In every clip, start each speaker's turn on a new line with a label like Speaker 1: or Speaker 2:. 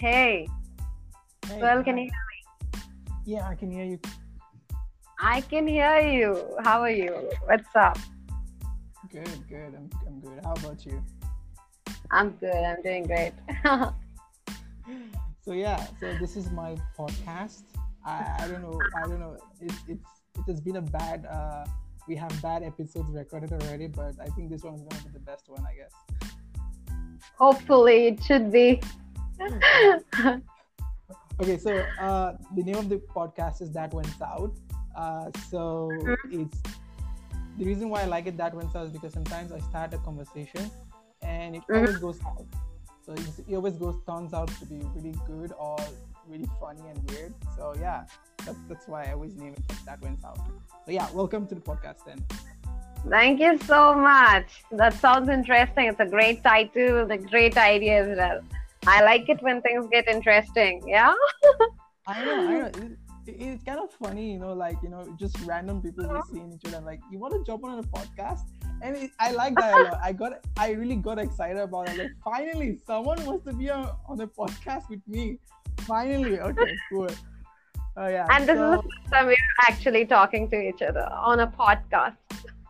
Speaker 1: Hey,
Speaker 2: Hey,
Speaker 1: well, can you?
Speaker 2: Yeah, I can hear you.
Speaker 1: I can hear you. How are you? What's up?
Speaker 2: Good, good. I'm, I'm good. How about you?
Speaker 1: I'm good. I'm doing great.
Speaker 2: So yeah, so this is my podcast. I, I don't know. I don't know. It, it's it has been a bad. Uh, we have bad episodes recorded already, but I think this one's gonna be the best one, I guess.
Speaker 1: Hopefully, it should be.
Speaker 2: Okay, so uh, the name of the podcast is That Went South. Uh, so it's the reason why I like it That Went South is because sometimes I start a conversation and it
Speaker 1: Mhm.
Speaker 2: always goes south. So it's, it always goes turns out to be really good or really funny and weird. So yeah, that's that's why I always name it That Went South. So yeah, welcome to the podcast then.
Speaker 1: Thank you so much. That sounds interesting. It's a great title, a great idea as well. I like it when things get interesting. Yeah.
Speaker 2: I know, I know. It, it- it's kind of funny, you know, like you know, just random people just uh-huh. seeing each other. like, you want to jump on a podcast? And it, I like that a lot. I got, I really got excited about it. Like, finally, someone wants to be on, on a podcast with me. Finally, okay, cool. Oh yeah.
Speaker 1: And this is the first time we're actually talking to each other on a podcast.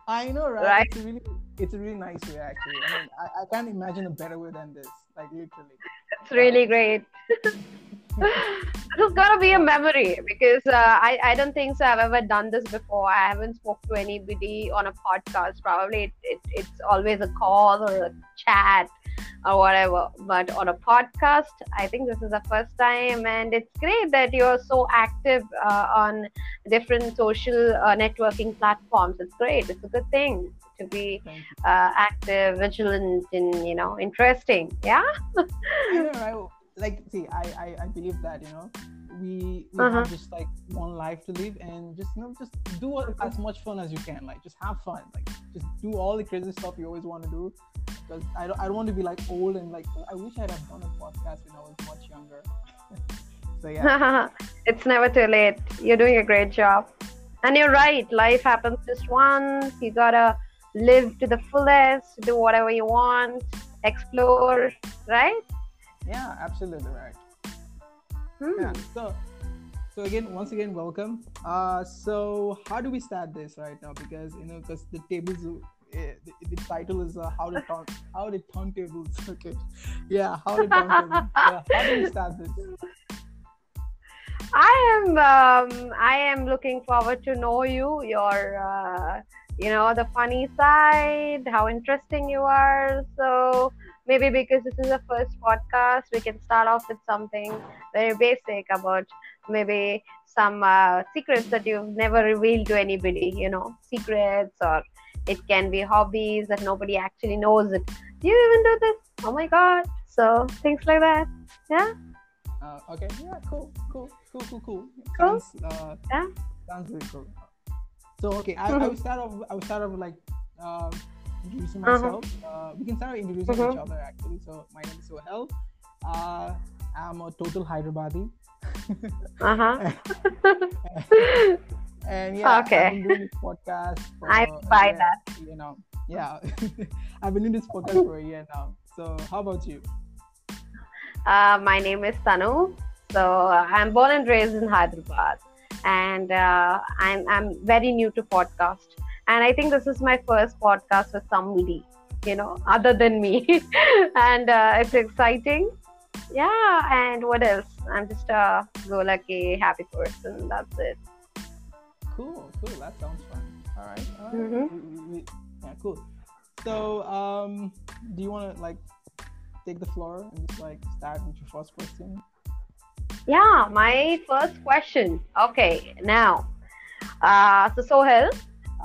Speaker 2: I know, right?
Speaker 1: Right.
Speaker 2: It's a really, it's a really nice way actually. I mean, I, I can't imagine a better way than this. Like literally.
Speaker 1: It's really great. this is gonna be a memory because uh, I I don't think so. I've ever done this before. I haven't spoke to anybody on a podcast. Probably it, it, it's always a call or a chat or whatever. But on a podcast, I think this is the first time, and it's great that you're so active uh, on different social uh, networking platforms. It's great. It's a good thing to be uh, active, vigilant, and you know, interesting. Yeah.
Speaker 2: I know, right? Like, see, I, I, I believe that you know, we we
Speaker 1: Uh-huh.
Speaker 2: have just like one life to live, and just you know, just do as much fun as you can. Like, just have fun. Like, just do all the crazy stuff you always want to do. Because I don't, I don't want to be like old and like, "Oh, I wish I'd have done a podcast when I was much younger. so yeah,
Speaker 1: it's never too late. You're doing a great job. And you're right, life happens just once. You gotta live to the fullest, do whatever you want, explore, right?
Speaker 2: yeah, absolutely right.
Speaker 1: Hmm.
Speaker 2: Yeah. So, so again, once again, welcome. Uh, so how do we start this right now? Because you know, because the tables, uh, the, the title is uh, how to turn how to turn tables. Okay. Yeah, how to turn tables. Uh, how do we start this?
Speaker 1: I am um, I am looking forward to know you, your uh, you know, the funny side, how interesting you are. So maybe because this is the first podcast, we can start off with something very basic about maybe some uh, secrets that you've never revealed to anybody, you know, secrets or it can be hobbies that nobody actually knows it. Do you even do this? Oh my god. So things like that. Yeah.
Speaker 2: Uh, okay. Yeah. Cool. Cool. Cool. Cool. Cool.
Speaker 1: Cool.
Speaker 2: Sounds. Uh,
Speaker 1: Yeah.
Speaker 2: Sounds really cool. So okay, I, I will start off. I will start off like um, introducing
Speaker 1: Uh-huh.
Speaker 2: myself. Uh, we can start introducing each other actually. So my name is Sohel. Uh, I'm a total Hyderabadi.
Speaker 1: Uh-huh.
Speaker 2: and yeah,
Speaker 1: Okay.
Speaker 2: I've been doing this podcast. For,
Speaker 1: I buy
Speaker 2: a year,
Speaker 1: that.
Speaker 2: You know, yeah, I've been doing this podcast for a year now. So how about you?
Speaker 1: Uh, my name is Tanu. So uh, I'm born and raised in Hyderabad, and uh, I'm I'm very new to podcast. And I think this is my first podcast with somebody, you know, other than me, and uh, it's exciting. Yeah, and what else? I'm just a go-lucky, happy person. That's it.
Speaker 2: Cool, cool. That sounds fun. All right. All right.
Speaker 1: Mhm.
Speaker 2: We- we- we- yeah, cool. So, um, do you want to like take the floor and just like start with your first question?
Speaker 1: Yeah, my first question. Okay, now, uh, so Sohel,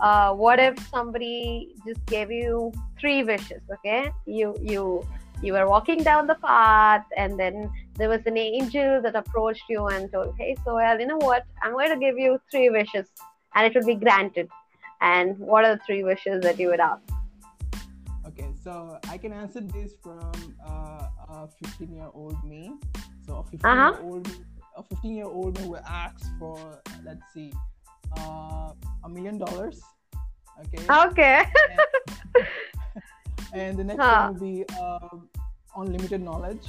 Speaker 1: uh, what if somebody just gave you three wishes? Okay, you you you were walking down the path, and then there was an angel that approached you and told, "Hey, Sohel, you know what? I'm going to give you three wishes, and it will be granted." And what are the three wishes that you would ask?
Speaker 2: Okay, so I can answer this from uh, a 15 year old me. So a 15
Speaker 1: Uh-huh.
Speaker 2: year old a 15 year old me will ask for let's see, uh, a million dollars. Okay.
Speaker 1: Okay.
Speaker 2: and the next
Speaker 1: Huh.
Speaker 2: one will be um, unlimited knowledge.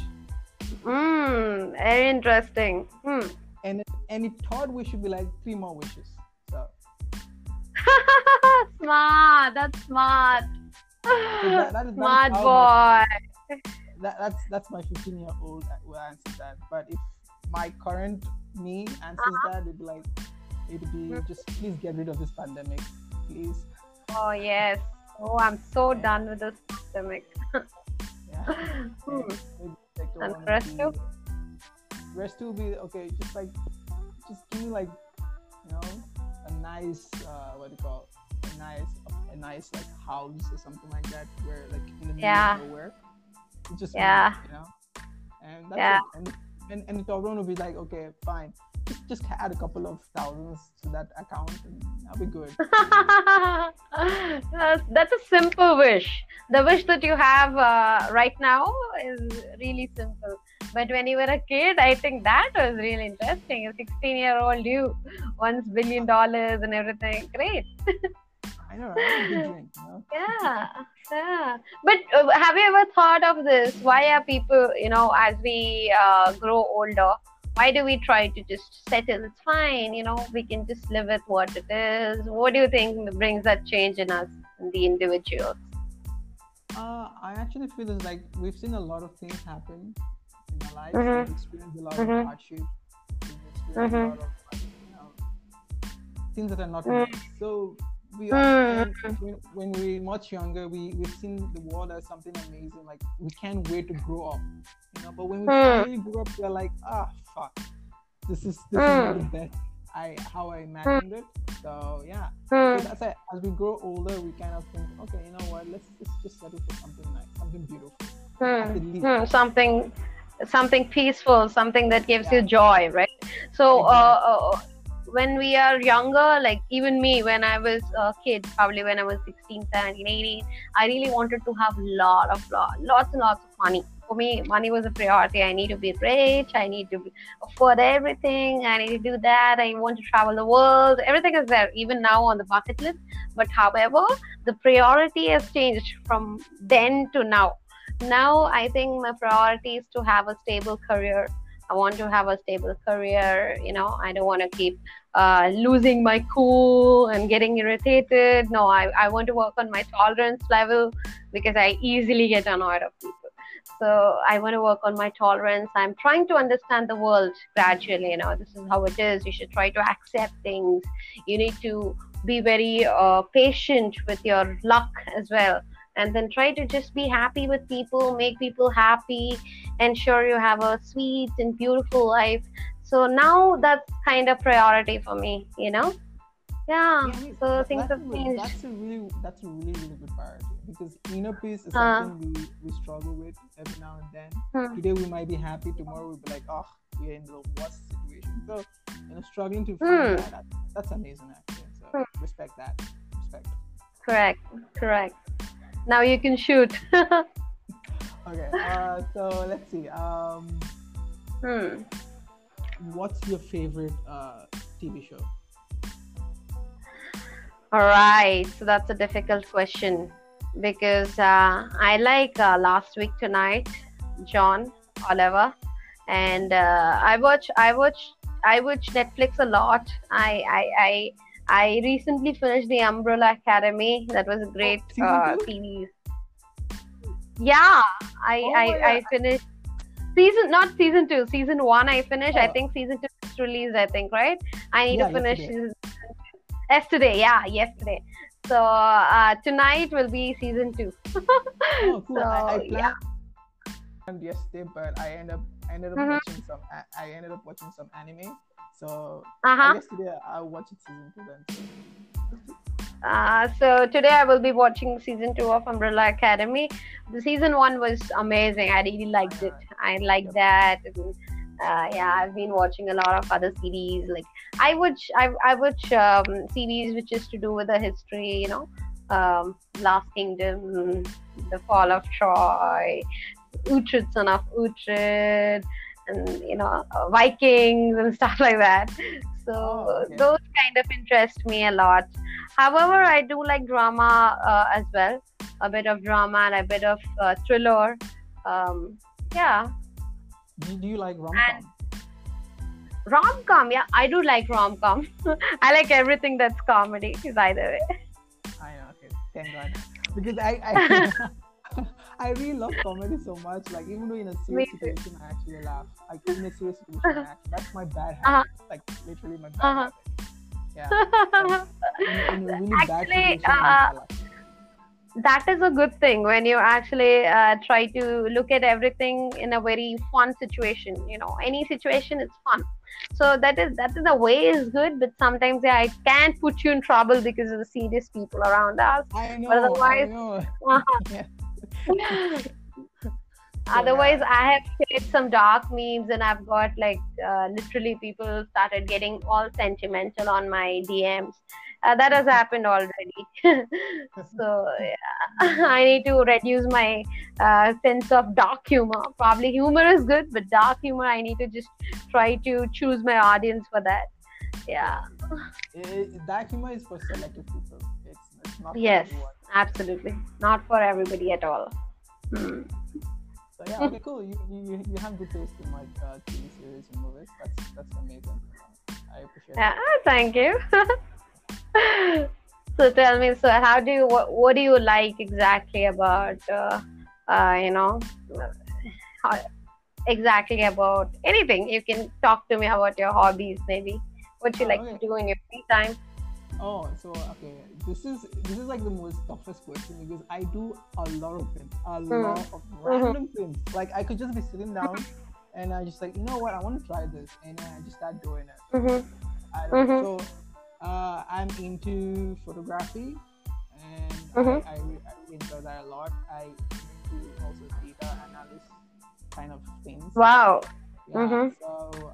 Speaker 1: Hmm. Very interesting. Hmm.
Speaker 2: And and he thought we should be like three more wishes. So
Speaker 1: smart. That's smart.
Speaker 2: that- that that
Speaker 1: smart boy.
Speaker 2: That, that's that's my 15 year old will answer that. But if my current me answers that, it'd be like it'd be
Speaker 1: Mhm.
Speaker 2: just please get rid of this pandemic, please.
Speaker 1: Oh yes. Oh, I'm so done with this pandemic.
Speaker 2: Yeah.
Speaker 1: Hmm.
Speaker 2: And like,
Speaker 1: And rest two?
Speaker 2: Rest two be okay. Just like, just give me like, you know, a nice uh, what do you call it? a nice a nice like house or something like that where like in the middle
Speaker 1: Yeah.
Speaker 2: of nowhere. It's just
Speaker 1: Yeah.
Speaker 2: you know. And that's
Speaker 1: Yeah.
Speaker 2: it. And and and Toblerone will be like, okay, fine. Just just add a couple of thousands to that account and I'll be good.
Speaker 1: that's, that's a simple wish. The wish that you have uh, right now is really simple. But when you were a kid, I think that was really interesting. A 16 year old you wants billion dollars and everything. Great.
Speaker 2: I know, right? Good drink, you know.
Speaker 1: Yeah. Yeah. But uh, have you ever thought of this? Why are people, you know, as we uh, grow older, why do we try to just settle? It's fine, you know, we can just live with what it is. What do you think brings that change in us, in the individuals?
Speaker 2: Uh, I actually feel it's like we've seen a lot of things happen in our lives.
Speaker 1: Mhm.
Speaker 2: We've experienced a lot
Speaker 1: Mhm.
Speaker 2: of hardship. We've experienced
Speaker 1: Mhm.
Speaker 2: a lot of like, you know, things that are not
Speaker 1: Mm.
Speaker 2: nice. So we are,
Speaker 1: Mm.
Speaker 2: when, when we're much younger, we we've seen the world as something amazing. Like we can't wait to grow up, you know. But when we
Speaker 1: Mm.
Speaker 2: finally grow up, we're like, ah, fuck, this is this
Speaker 1: Mm.
Speaker 2: is not the best. I how I imagined it. So yeah. So that's it. As we grow older, we kind of think, okay, you know what? Let's just, just settle for something nice, something beautiful.
Speaker 1: Something, something peaceful, something that gives you joy, right? So, uh, uh, when we are younger, like even me, when I was a kid, probably when I was 16, 17, 18, I really wanted to have lot of lot, lots and lots of money. For me, money was a priority. I need to be rich. I need to afford everything. I need to do that. I want to travel the world. Everything is there, even now on the bucket list. But however, the priority has changed from then to now. Now, I think my priority is to have a stable career. I want to have a stable career. You know, I don't want to keep uh, losing my cool and getting irritated. No, I, I want to work on my tolerance level because I easily get annoyed of people. So I want to work on my tolerance. I'm trying to understand the world gradually. You know, this is how it is. You should try to accept things. You need to be very uh, patient with your luck as well. And then try to just be happy with people, make people happy, ensure you have a sweet and beautiful life. So now that's kind of priority for me, you know? Yeah.
Speaker 2: Yeah, I mean,
Speaker 1: so
Speaker 2: that-
Speaker 1: things have
Speaker 2: really-
Speaker 1: changed.
Speaker 2: That's a really, that's a really, really good priority because inner peace is
Speaker 1: Uh.
Speaker 2: something we, we struggle with every now and then.
Speaker 1: Hmm.
Speaker 2: Today we might be happy, tomorrow we'll be like, oh, we're in the worst situation. So, you know, struggling to find
Speaker 1: Hmm.
Speaker 2: that, that, that's amazing actually. So,
Speaker 1: Hmm.
Speaker 2: respect that. Respect.
Speaker 1: Correct. Correct. Now you can shoot.
Speaker 2: Okay. Uh, so let's see. Um,
Speaker 1: hmm.
Speaker 2: what's your favorite uh, TV show?
Speaker 1: All right. So that's a difficult question because uh, I like uh, Last Week Tonight, John Oliver, and uh, I watch I watch I watch Netflix a lot. I I I, I recently finished the Umbrella Academy. That was a great
Speaker 2: season
Speaker 1: uh, series. Yeah, I
Speaker 2: Oh
Speaker 1: I, I finished season not season two season one I finished. I
Speaker 2: Oh.
Speaker 1: think season two is released. I think right. I need
Speaker 2: Yeah,
Speaker 1: to finish
Speaker 2: yesterday.
Speaker 1: yesterday yeah yesterday so uh, tonight will be season two
Speaker 2: Oh, cool. I, I
Speaker 1: So,
Speaker 2: planned planned yesterday, but I ended up I ended up
Speaker 1: Mhm.
Speaker 2: watching some I ended up watching some anime. So
Speaker 1: uh-huh.
Speaker 2: yesterday I watched it season two then. So.
Speaker 1: uh, so today i will be watching season two of umbrella academy. The season one was amazing. I really liked it. I like that. And, uh, yeah i've been watching a lot of other series. Like i watch i, I watch um, series which is to do with the history you know um, last kingdom the fall of troy Uhtred, son of Uhtred, and you know uh, Vikings and stuff like that. So
Speaker 2: Oh, okay.
Speaker 1: those kind of interest me a lot. However, I do like drama uh, as well, a bit of drama and a bit of uh, thriller. Um, yeah,
Speaker 2: Do, you like rom com?
Speaker 1: Rom com, yeah, I do like rom com. I like everything that's comedy, by the way.
Speaker 2: I know. Okay, thank God. Because I I, I really love comedy so much. Like even though in a serious situation, I actually laugh. Like in a serious situation, I actually, that's my bad habit.
Speaker 1: Uh-huh.
Speaker 2: Like literally my bad
Speaker 1: Uh-huh.
Speaker 2: habit. Yeah. In, in a really bad
Speaker 1: Actually,
Speaker 2: situation,
Speaker 1: uh, that is a good thing when you actually uh, try to look at everything in a very fun situation you know any situation is fun so that is that is the way is good but sometimes yeah, it can put you in trouble because of the serious people around us
Speaker 2: I know.
Speaker 1: But otherwise-
Speaker 2: I know.
Speaker 1: Uh-huh.
Speaker 2: Yeah.
Speaker 1: otherwise i have shared some dark memes and i've got like uh, literally people started getting all sentimental on my dms uh, that has happened already. So yeah. I need to reduce my uh, sense of dark humor. Probably humor is good but dark humor i need to just try to choose my audience for that. Yeah.
Speaker 2: It, it- that humor is for selective people. It's, it's not for
Speaker 1: Yes.
Speaker 2: everyone.
Speaker 1: Absolutely not for everybody at all Hmm.
Speaker 2: So yeah, okay, cool. You, you, you have good taste in like uh, TV series and movies. That's that's amazing. I appreciate
Speaker 1: Yeah,
Speaker 2: it.
Speaker 1: thank you. so tell me, so how do you what, what do you like exactly about uh, uh, you know how, exactly about anything? You can talk to me about your hobbies, maybe what you
Speaker 2: Oh,
Speaker 1: like
Speaker 2: okay.
Speaker 1: to do in your free time.
Speaker 2: Oh, so okay, this is this is like the most toughest question because I do a lot of things, a
Speaker 1: Hmm.
Speaker 2: lot of random things. Like I could just be sitting down and I just like, you know what, I want to try this, and I just start doing it.
Speaker 1: Mm-hmm.
Speaker 2: I don't
Speaker 1: Mhm.
Speaker 2: So uh, I'm into photography, and. I, I, I enjoy that a lot. I into also data analysis kind of things.
Speaker 1: Wow.
Speaker 2: Yeah,
Speaker 1: Mhm.
Speaker 2: So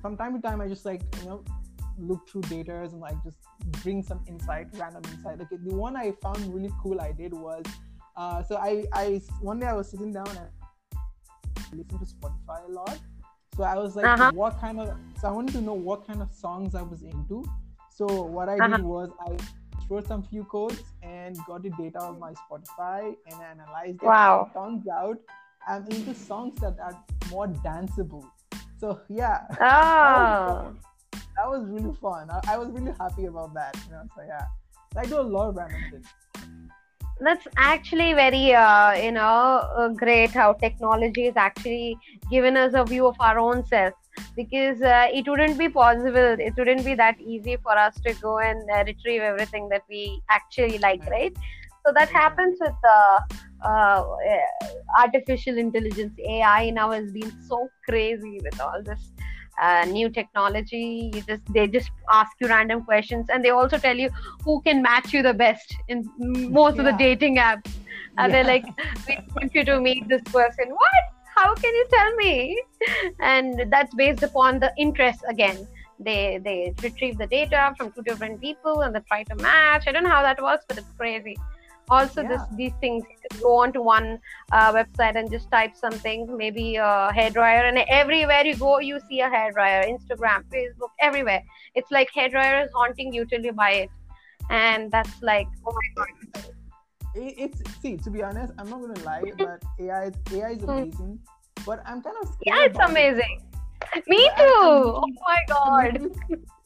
Speaker 2: from time to time, I just like you know look through data and like just bring some insight, random insight. Like the one I found really cool I did was uh, so I I one day I was sitting down and listen to Spotify a lot. So I was like,
Speaker 1: Uh-huh.
Speaker 2: what kind of? So I wanted to know what kind of songs I was into. So what I
Speaker 1: Uh-huh.
Speaker 2: did was I wrote some few codes and got the data of my Spotify and analyzed it.
Speaker 1: Wow.
Speaker 2: Turns out I'm into songs that are more danceable. So yeah,
Speaker 1: Oh.
Speaker 2: that was really fun. I, I was really happy about that. You know, so yeah, I do a lot of random things.
Speaker 1: that's actually very uh, you know uh, great how technology has actually given us a view of our own self because uh, it wouldn't be possible it wouldn't be that easy for us to go and uh, retrieve everything that we actually like right so that happens with uh, uh, uh, artificial intelligence ai now has been so crazy with all this uh, new technology you just they just ask you random questions and they also tell you who can match you the best in most of the dating apps. And they're like we want you to meet this person. What? How can you tell me? And that's based upon the interest again. They they retrieve the data from two different people and they try to match. I don't know how that works but it's crazy also this these things go onto one uh, website and just type something maybe uh, a hair dryer and everywhere you go you see a hair dryer instagram facebook everywhere. It's like hair dryer is haunting you till you buy it. And that's like oh my god.
Speaker 2: It, it's see to be honest, I'm not gonna lie, mm-hmm. but AI AI is mm-hmm. amazing, but I'm kind of scared
Speaker 1: yeah it's
Speaker 2: about it.
Speaker 1: amazing. Me
Speaker 2: I'm
Speaker 1: too. oh my
Speaker 2: I'm
Speaker 1: god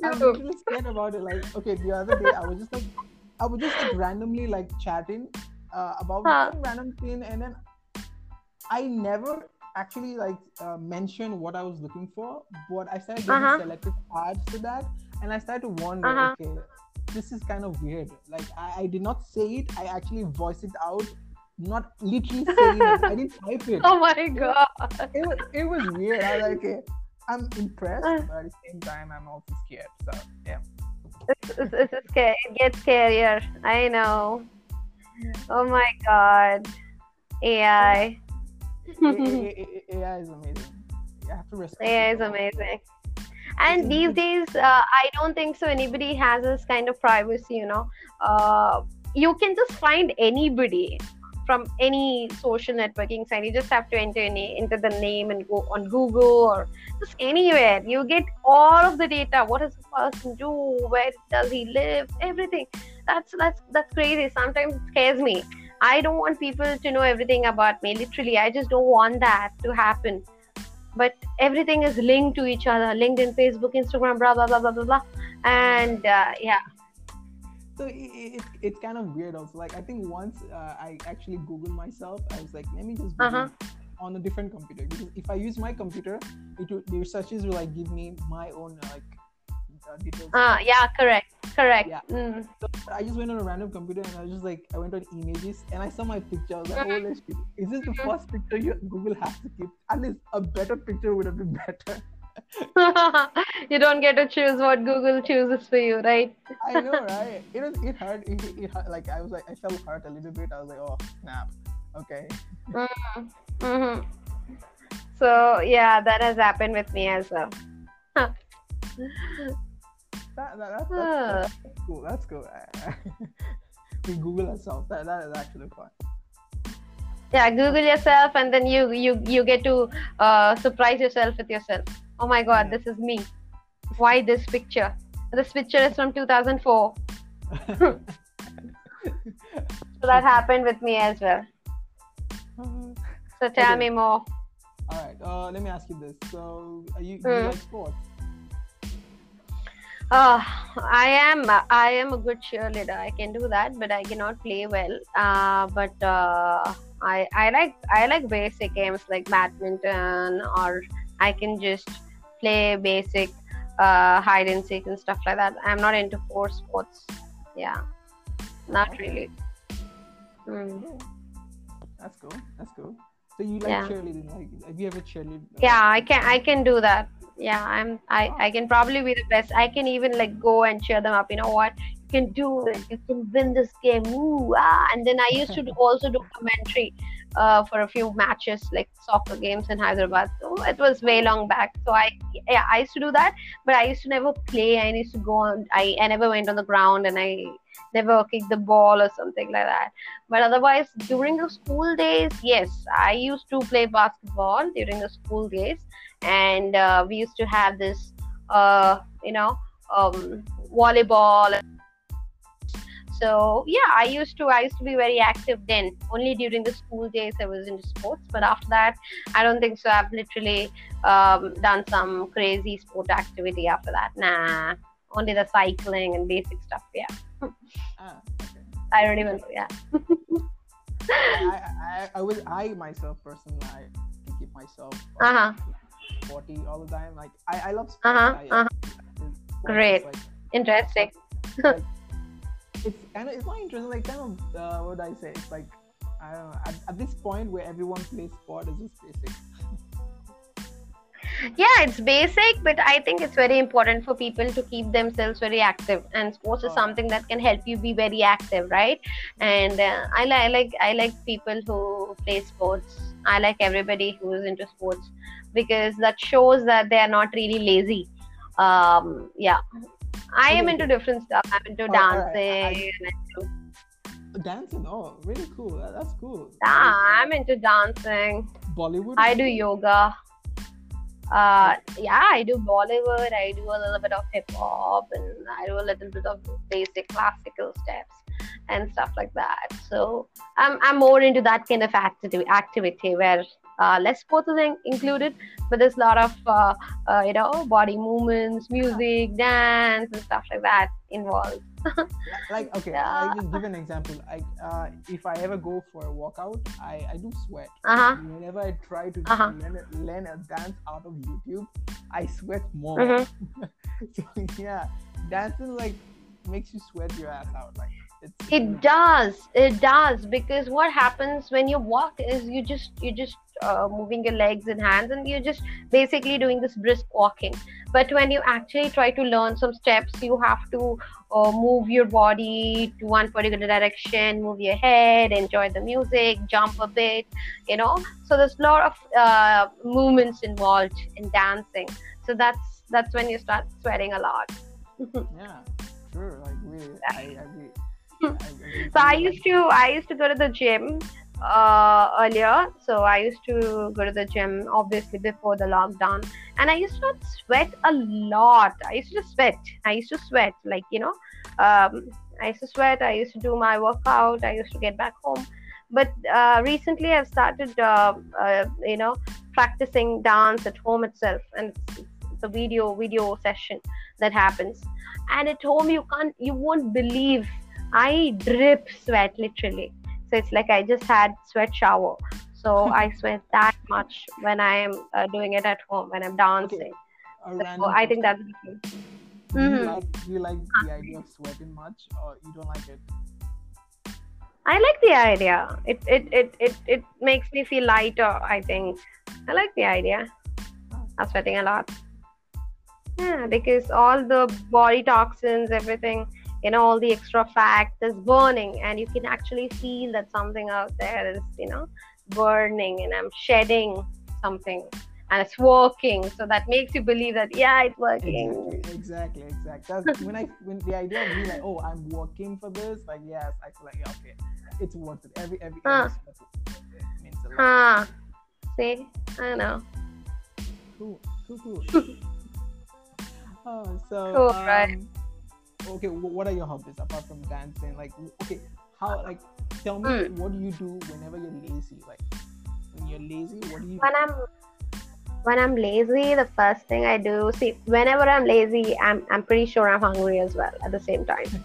Speaker 2: I'm literally scared about it. Like, okay, the other day I was just like, I was just like randomly like chatting uh, about
Speaker 1: Huh.
Speaker 2: some random thing, and then I never actually like uh, mentioned what I was looking for, but I started getting
Speaker 1: Uh-huh.
Speaker 2: selective ads to that, and I started to wonder,
Speaker 1: Uh-huh.
Speaker 2: okay, this is kind of weird. Like, I, I did not say it; I actually voiced it out, not literally saying it. I didn't type it.
Speaker 1: oh my god
Speaker 2: It was it was weird. I was like, okay, I'm impressed,
Speaker 1: Uh.
Speaker 2: but at the same time, I'm also scared. So yeah.
Speaker 1: It's, it's, it's scary. It gets scarier. I know. Oh my god. AI.
Speaker 2: AI is amazing. You have to respect.
Speaker 1: AI is amazing. And these days, uh, I don't think so. Anybody has this kind of privacy, you know. Uh, you can just find anybody from any social networking site. You just have to enter any, enter the name and go on Google or just anywhere. You get all of the data. What does the person do? Where does he live? Everything. That's that's that's crazy. Sometimes it scares me. I don't want people to know everything about me. Literally, I just don't want that to happen. but everything is linked to each other linkedin facebook instagram blah blah blah blah blah blah and uh, yeah
Speaker 2: so it, it, it's kind of weird also like i think once uh, i actually googled myself i was like let me just
Speaker 1: Uh-huh.
Speaker 2: on a different computer because if i use my computer it will, the researchers will like give me my own uh, like uh, details
Speaker 1: uh, yeah correct correct
Speaker 2: Yeah.
Speaker 1: Mm.
Speaker 2: I just went on a random computer and I was just like, I went on images and I saw my picture. I was like, oh, let's Is this the first picture you, Google has to keep? At least a better picture would have been better.
Speaker 1: you don't get to choose what google chooses for you right
Speaker 2: I know, right? It was, it hurt. It, it, hurt. Like, I was like, I felt hurt a little bit. I was like, oh, snap. Okay.
Speaker 1: hmm so yeah that has happened with me as well
Speaker 2: That, that, that, that's,
Speaker 1: Ah.
Speaker 2: that's cool. That's cool. we Google ourselves. That, that is actually fun.
Speaker 1: yeah google yourself and then you you you get to uh, surprise yourself with yourself oh my god this is me why this picture this picture is from 2004 so that happened with me as well so tell
Speaker 2: Okay.
Speaker 1: me more
Speaker 2: All right. Uh, let me ask you this. So, are you, you
Speaker 1: Hmm.
Speaker 2: like sports?
Speaker 1: Uh, I am I am a good cheerleader. I can do that, but I cannot play well. Uh, but uh, I I like I like basic games like badminton, or I can just play basic uh, hide and seek and stuff like that. I'm not into force sports. Yeah, not really. Mm.
Speaker 2: Yeah. That's cool. That's cool. So you like
Speaker 1: Yeah.
Speaker 2: cheerleading? Like, have you ever cheerlead? uh,
Speaker 1: Yeah, I can I can do that. Yeah, I'm I
Speaker 2: Oh.
Speaker 1: I can probably be the best. I can even like go and cheer them up. You know what? Can do it. You can win this game. Ooh, ah. And then I used to do, also do commentary uh, for a few matches, like soccer games in Hyderabad. So it was way long back. So I yeah I used to do that, but I used to never play. I used to go on. I I never went on the ground, and I never kicked the ball or something like that. But otherwise, during the school days, yes, I used to play basketball during the school days, and uh, we used to have this, uh, you know, um, volleyball. So yeah, I used to I used to be very active then. Only during the school days I was into sports, but after that, I don't think so. I've literally um, done some crazy sport activity after that. Nah, only the cycling and basic stuff. Yeah,
Speaker 2: Ah, okay.
Speaker 1: I don't even. Yeah.
Speaker 2: I, I, I would I myself personally I keep myself
Speaker 1: Uh-huh.
Speaker 2: sporty all the time. Like I, I love sports.
Speaker 1: Uh-huh,
Speaker 2: I,
Speaker 1: uh-huh. Great.
Speaker 2: Like,
Speaker 1: Interesting.
Speaker 2: It's kind of it's not interesting. Like kind of uh, what would I say? It's like I don't know. At, at this point where everyone plays sport is just basic.
Speaker 1: yeah it's basic but i think it's very important for people to keep themselves very active and sports is
Speaker 2: Oh.
Speaker 1: something that can help you be very active right and uh, I, li- I like i like people who play sports i like everybody who is into sports because that shows that they are not really lazy um yeah i am into different stuff i'm into
Speaker 2: Oh,
Speaker 1: dancing and into,
Speaker 2: Dancing, oh, really cool. That, that's cool.
Speaker 1: yeah i'm into dancing
Speaker 2: Bollywood.
Speaker 1: I do yoga. Uh, yeah, I do Bollywood. I do a little bit of hip hop, and I do a little bit of basic classical steps and stuff like that. So I'm I'm more into that kind of activity activity where less sports is in- included, but there's a lot of uh, uh, you know body movements, music, dance, and stuff like that involved.
Speaker 2: like okay
Speaker 1: Yeah.
Speaker 2: i just give an example like uh, if i ever go for a workout i i do sweat
Speaker 1: Uh huh.
Speaker 2: whenever i try to
Speaker 1: Uh-huh.
Speaker 2: learn, a, learn a dance out of youtube i sweat more
Speaker 1: Mhm.
Speaker 2: so yeah dancing like makes you sweat your ass out like it's
Speaker 1: it does it does because what happens when you walk is you just you just uh, moving your legs and hands and you're just basically doing this brisk walking. But when you actually try to learn some steps you have to uh, move your body to one particular direction move your head enjoy the music jump a bit you know? So there's a lot of uh, movements involved in dancing. So that's that's when you start sweating a lot.
Speaker 2: Yeah sure like i agree. I agree
Speaker 1: So I used to I used to go to the gym uh, earlier. So I used to go to the gym obviously before the lockdown, and I used to sweat a lot. I used to sweat. I used to sweat like you know. Um, I used to sweat. I used to do my workout. I used to get back home. But uh, recently, I've started, uh, uh, you know, practicing dance at home itself and it's, it's a video video session that happens and at home you can't you won't believe i drip sweat literally so it's like i just had sweat shower so i sweat that much when i am uh, doing it at home when i'm dancing
Speaker 2: A
Speaker 1: so i think that's
Speaker 2: Do you
Speaker 1: Mhm.
Speaker 2: like do you like the idea of sweating much or you don't like it?
Speaker 1: I like the idea. It it, it it it makes me feel lighter, I think. I like the idea. I'm sweating a lot. Yeah, because all the body toxins, everything, you know, all the extra fat is burning and you can actually feel that something out there is, you know, burning and I'm shedding something and it's working. So that makes you believe that yeah, it's working.
Speaker 2: Exactly, exactly, exactly. That's when I when the idea of me like, oh, I'm working for this, like yes, I feel like yeah, okay, it's worth it. Every every,
Speaker 1: Huh.
Speaker 2: every it means a lot.
Speaker 1: Huh. See? I know.
Speaker 2: Cool, cool, cool. oh, so
Speaker 1: Cool, right.
Speaker 2: Um, okay, what are your hobbies apart from dancing? Like, okay, how like tell me
Speaker 1: Mm.
Speaker 2: what do you do whenever you're lazy? Like when you're lazy, what do you?
Speaker 1: when I'm when I'm lazy, the first thing I do, see, whenever I'm lazy, I'm I'm pretty sure I'm hungry as well at the same time.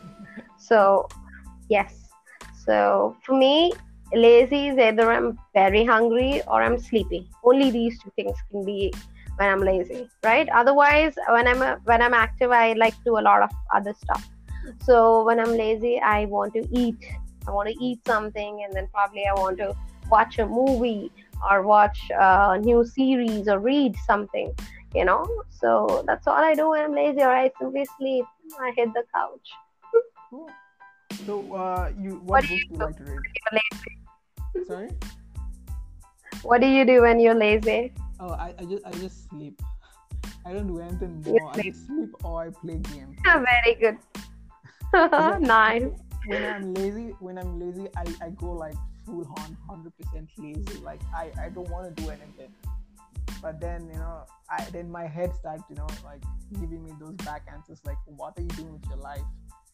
Speaker 1: So, yes. So for me, lazy is either I'm very hungry or I'm sleepy. Only these two things can be when I'm lazy, right? Otherwise, when I'm a, when I'm active, I like do a lot of other stuff. So when I'm lazy, I want to eat. I want to eat something, and then probably I want to watch a movie or watch a new series or read something, you know. So that's all I do when I'm lazy, or I simply sleep. I hit the couch.
Speaker 2: Cool. So, uh, you
Speaker 1: What
Speaker 2: what,
Speaker 1: do you
Speaker 2: do like to read? Sorry.
Speaker 1: What do you do when you're lazy?
Speaker 2: Oh, I, I just I just sleep. I don't do anything more. I just sleep or I play games.
Speaker 1: Yeah, very good. nice.
Speaker 2: When I'm lazy, when I'm lazy, I, I go like full on, hundred percent lazy. Like I, I don't want to do anything. But then you know, I then my head starts you know like giving me those back answers like, what are you doing with your life?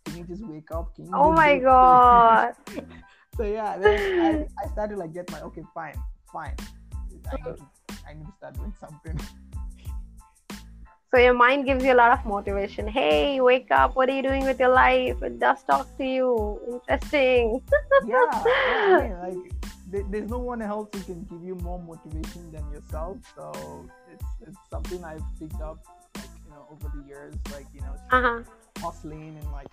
Speaker 2: Can you just wake up? Can you
Speaker 1: Oh my god.
Speaker 2: so yeah, then I, I started like get my okay, fine, fine. I uh, need to I need to start doing something.
Speaker 1: So your mind gives you a lot of motivation. Hey, wake up! What are you doing with your life? It does talk to you. Interesting.
Speaker 2: yeah, I mean, like there's no one else who can give you more motivation than yourself. So it's it's something I've picked up, like you know, over the years, like you know,
Speaker 1: Uh huh.
Speaker 2: hustling and like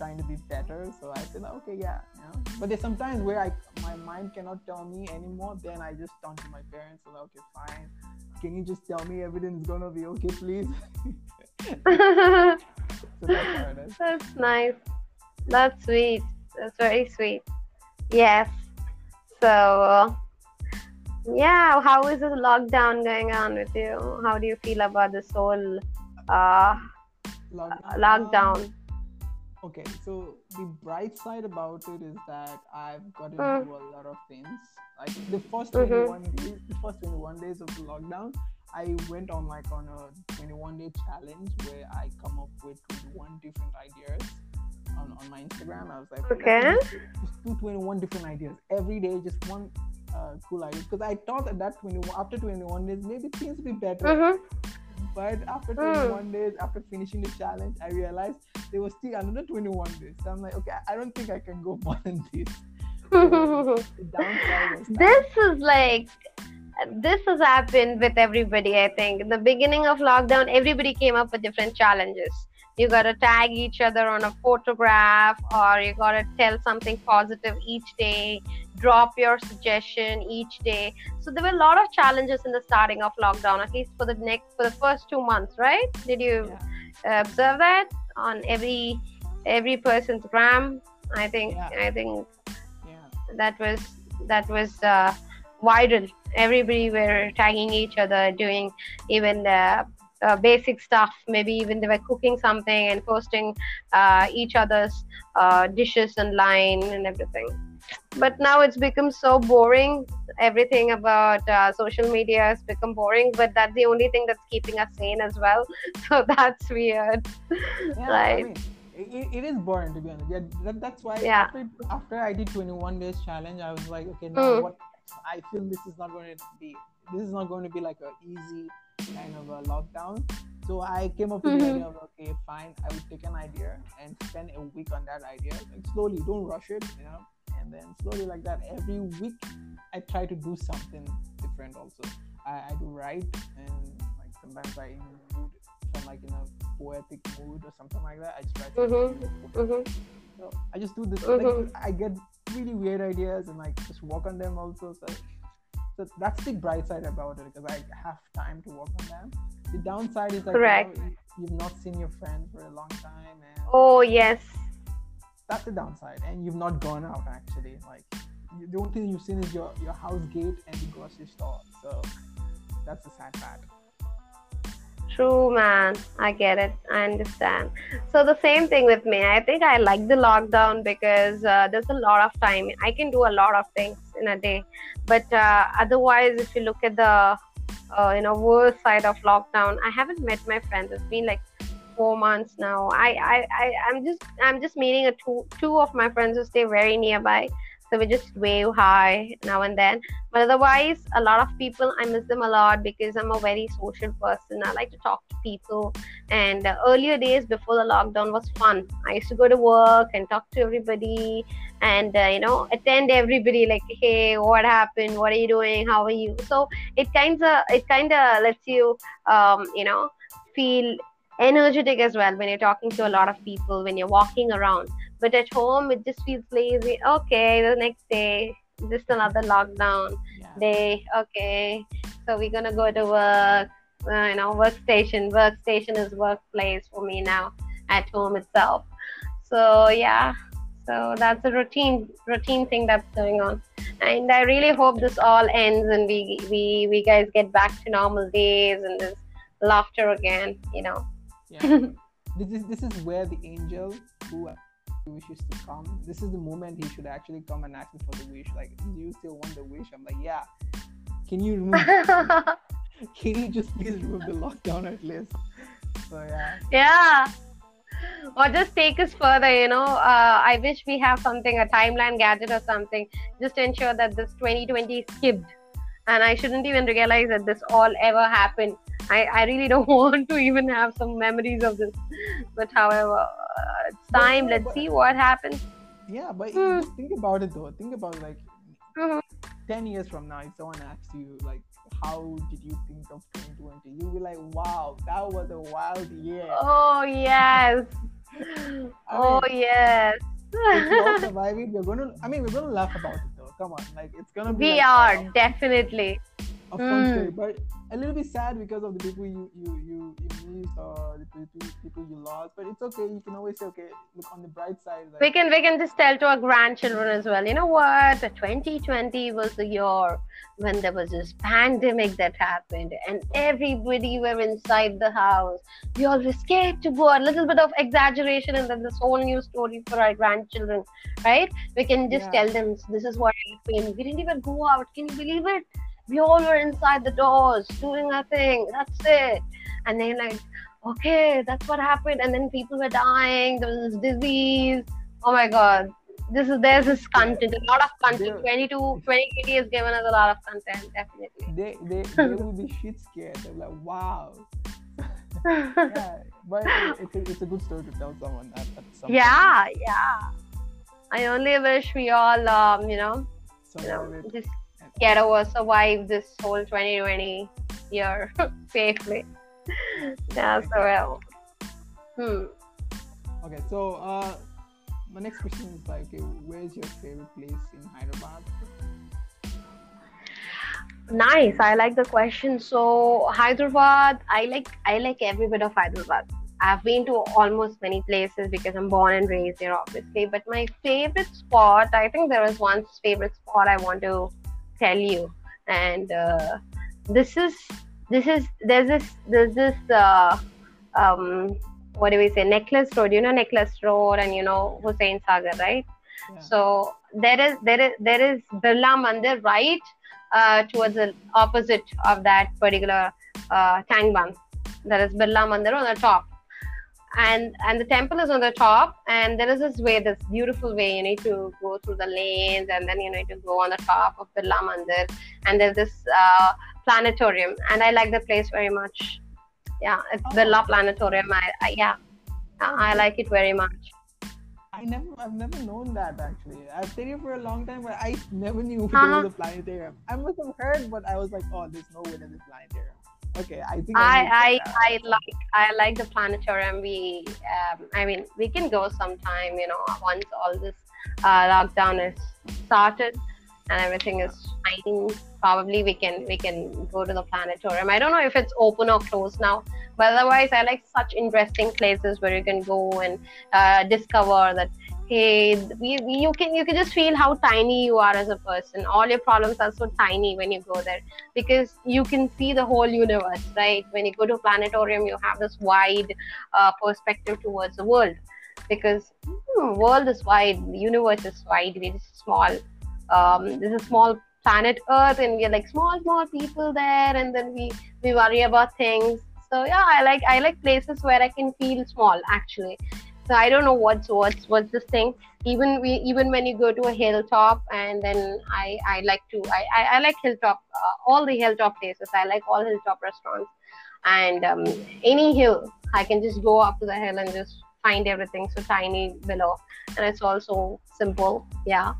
Speaker 2: trying to be better. So I said, okay, yeah, know. But there's sometimes where I my mind cannot tell me anymore. Then I just turn to my parents and like, okay, fine. Can you just tell me everything's gonna be okay, please? so that's how it is.
Speaker 1: That's nice. That's sweet. That's very sweet. Yes. So, yeah, how is the lockdown going on with you? How do you feel about this whole uh,
Speaker 2: Lockdown.
Speaker 1: lockdown?
Speaker 2: Okay, so the bright side about it is that I've gotten
Speaker 1: Mm.
Speaker 2: into a lot of things. Like the 1st
Speaker 1: Mhm.
Speaker 2: 21 days, the first 21 days of the lockdown, I went on like on a 21 day challenge where I come up with 21 different ideas on, on my Instagram. I was like,
Speaker 1: Okay.
Speaker 2: just, just do 21 different ideas every day, just one uh, cool idea. Because I thought that that 21 after 21 days, maybe things will be better.
Speaker 1: Mm-hmm.
Speaker 2: But after
Speaker 1: Mm.
Speaker 2: 21 days, after finishing the challenge, I realized there was still another 21 days. So I'm like, okay, I don't think I can go more than this. The downside was that-
Speaker 1: this is like this has happened with everybody i think in the beginning of lockdown everybody came up with different challenges you gotta tag each other on a photograph or you gotta tell something positive each day drop your suggestion each day so there were a lot of challenges in the starting of lockdown at least for the next for the first two months right did you
Speaker 2: Yeah.
Speaker 1: observe that on every every person's gram i think
Speaker 2: Yeah.
Speaker 1: i think
Speaker 2: yeah.
Speaker 1: that was that was uh, viral. Everybody were tagging each other, doing even uh, uh, basic stuff. Maybe even they were cooking something and posting uh, each other's uh, dishes online and everything. But now it's become so boring. Everything about uh, social media has become boring. But that's the only thing that's keeping us sane as well. So that's weird.
Speaker 2: Yeah,
Speaker 1: Right.
Speaker 2: I mean, it, it is boring to be honest. Yeah, that, that's why
Speaker 1: Yeah.
Speaker 2: after, after I did 21 days challenge, I was like, okay, now
Speaker 1: Mm.
Speaker 2: what I feel this is not going to be this is not going to be like a easy kind of a lockdown. So I came up with the
Speaker 1: Mhm.
Speaker 2: idea of okay, fine, I would take an idea and spend a week on that idea. Like slowly, don't rush it, you know. And then slowly like that, every week I try to do something different also. I, I do write and like sometimes I in mood from like in a poetic mood or something like that. I just write
Speaker 1: Mhm. Mhm.
Speaker 2: so I just do this.
Speaker 1: Mhm.
Speaker 2: Like, I get really weird ideas and like just work on them also. So, so that's the bright side about it because I have time to work on them. The downside is like You know, you've not seen your friend for a long time, and
Speaker 1: Oh yes.
Speaker 2: that's the downside. And you've not gone out actually. Like the only thing you've seen is your your house gate and the grocery store. So that's the sad part.
Speaker 1: True, man. I get it. I understand. So the same thing with me. I think I like the lockdown because uh, there's a lot of time. I can do a lot of things in a day. But uh, otherwise, if you look at the uh, you know worst side of lockdown, I haven't met my friends. It's been like four months now. I I, I I'm just I'm just meeting a two two of my friends who stay very nearby. So we just wave hi now and then. But otherwise a lot of people i miss them a lot because i'm a very social person. I like to talk to people. And uh, earlier days before the lockdown was fun. I used to go to work and talk to everybody and uh, you know attend everybody like hey what happened? What are you doing? How are you? So it kind of it kind of lets you um, you know feel energetic as well when you're talking to a lot of people when you're walking around but at home it just feels lazy. Okay the next day just another lockdown.
Speaker 2: Yeah.
Speaker 1: day okay. So we're gonna go to work uh, you know workstation. Workstation is workplace for me now at home itself. So yeah. So that's a routine routine thing that's going on. And i really hope this all ends and we we we guys get back to normal days and there's laughter again you know.
Speaker 2: Yeah. this is this is where the angel who wishes to come. This is the moment he should actually come and ask me for the wish. Like, do you still want the wish? I'm like, yeah. Can you remove? can you just please remove the lockdown at least? So yeah.
Speaker 1: yeah or just take us further you know uh, i wish we have something a timeline gadget or something just to ensure that this 2020 skipped and i shouldn't even realize that this all ever happened i, I really don't want to even have some memories of this but however uh, it's time
Speaker 2: no,
Speaker 1: let's
Speaker 2: but-
Speaker 1: see what happens
Speaker 2: Yeah, but
Speaker 1: Hmm.
Speaker 2: just think about it though. Think about like
Speaker 1: Mhm.
Speaker 2: ten years from now, if someone asks you like, "How did you think of 2020?" You'll be like, "Wow, that was a wild year."
Speaker 1: oh yes oh yes
Speaker 2: if survive it, we're gonna. I mean, we're gonna laugh about it though. Come on, like it's gonna be.
Speaker 1: we
Speaker 2: like,
Speaker 1: are definitely
Speaker 2: a fun
Speaker 1: Mm.
Speaker 2: story, but a little bit sad because of the people you you you, you miss or the people, people you lost. But it's okay. You can always say, okay, look on the bright side. Like,
Speaker 1: we can we can just tell to our grandchildren as well you know what 2020 was the year when there was this pandemic that happened and everybody were inside the house we all were scared to go a little bit of exaggeration and then this whole new story for our grandchildren right we can just
Speaker 2: Yeah.
Speaker 1: tell them this is what happened we didn't even go out can you believe it we all were inside the doors doing nothing that's it. And they're like okay that's what happened. And then people were dying there was this disease. Oh my god. This is there's this content a lot of content.
Speaker 2: There-
Speaker 1: 22 2020 has given us a lot of content definitely.
Speaker 2: They they they will be shit scared. They're like, wow. Yeah, but it's a, it's a good story to tell someone at, at some
Speaker 1: yeah yeah. I only wish we all um you know
Speaker 2: point.
Speaker 1: you know just get over survive this whole 2020 year safely yeah so well hmm
Speaker 2: Okay, so uh, my next question is like, okay, where's your favorite place in Hyderabad?
Speaker 1: Nice. I like the question. So Hyderabad, I like I like every bit of Hyderabad. I've been to almost many places because I'm born and raised here, obviously. But my favorite spot, I think there was one favorite spot I want to tell you, and uh, this is this is there's this there's this uh, um what do we say necklace road you know necklace road and you know hussain sagar right
Speaker 2: Yeah.
Speaker 1: so there is there is there is birla mandir right uh, towards the opposite of that particular uh, tank bund. There is Birla Mandir on the top. And and the temple is on the top and there is this way this beautiful way you need to go through the lanes and then you need to go on the top of the Mandir and there's this uh, planetarium and I like the place very much yeah it's oh. Birla Planetarium I, I yeah I like it very much
Speaker 2: I never, I've never known that actually. I've stayed here for a long time, but I never knew uh-huh. there was a planetarium. I must have heard, but I was like, oh, there's no way there's a planetarium. Okay, I think
Speaker 1: I I, I, like I like the planetarium. We, um, I mean, we can go sometime. You know, once all this uh, lockdown is started and everything is fine. Probably we can we can go to the planetarium. I don't know if it's open or closed now, but otherwise, I like such interesting places where you can go and uh, discover that hey, we, you can you can just feel how tiny you are as a person. All your problems are so tiny when you go there because you can see the whole universe, right? When you go to planetarium, you have this wide uh, perspective towards the world because hmm, world is wide, the universe is wide, we're small. Um, there's a small planet Earth, and we're like small, small people there, and then we we worry about things. So yeah, I like I like places where I can feel small actually so I don't know what's what's what's this thing. Even we even when you go to a hilltop, and then I I like to I I, I like hilltop uh, all the hilltop places. I like all hilltop restaurants, and um, any hill I can just go up to the hill and just find everything so tiny below, and it's also simple. Yeah,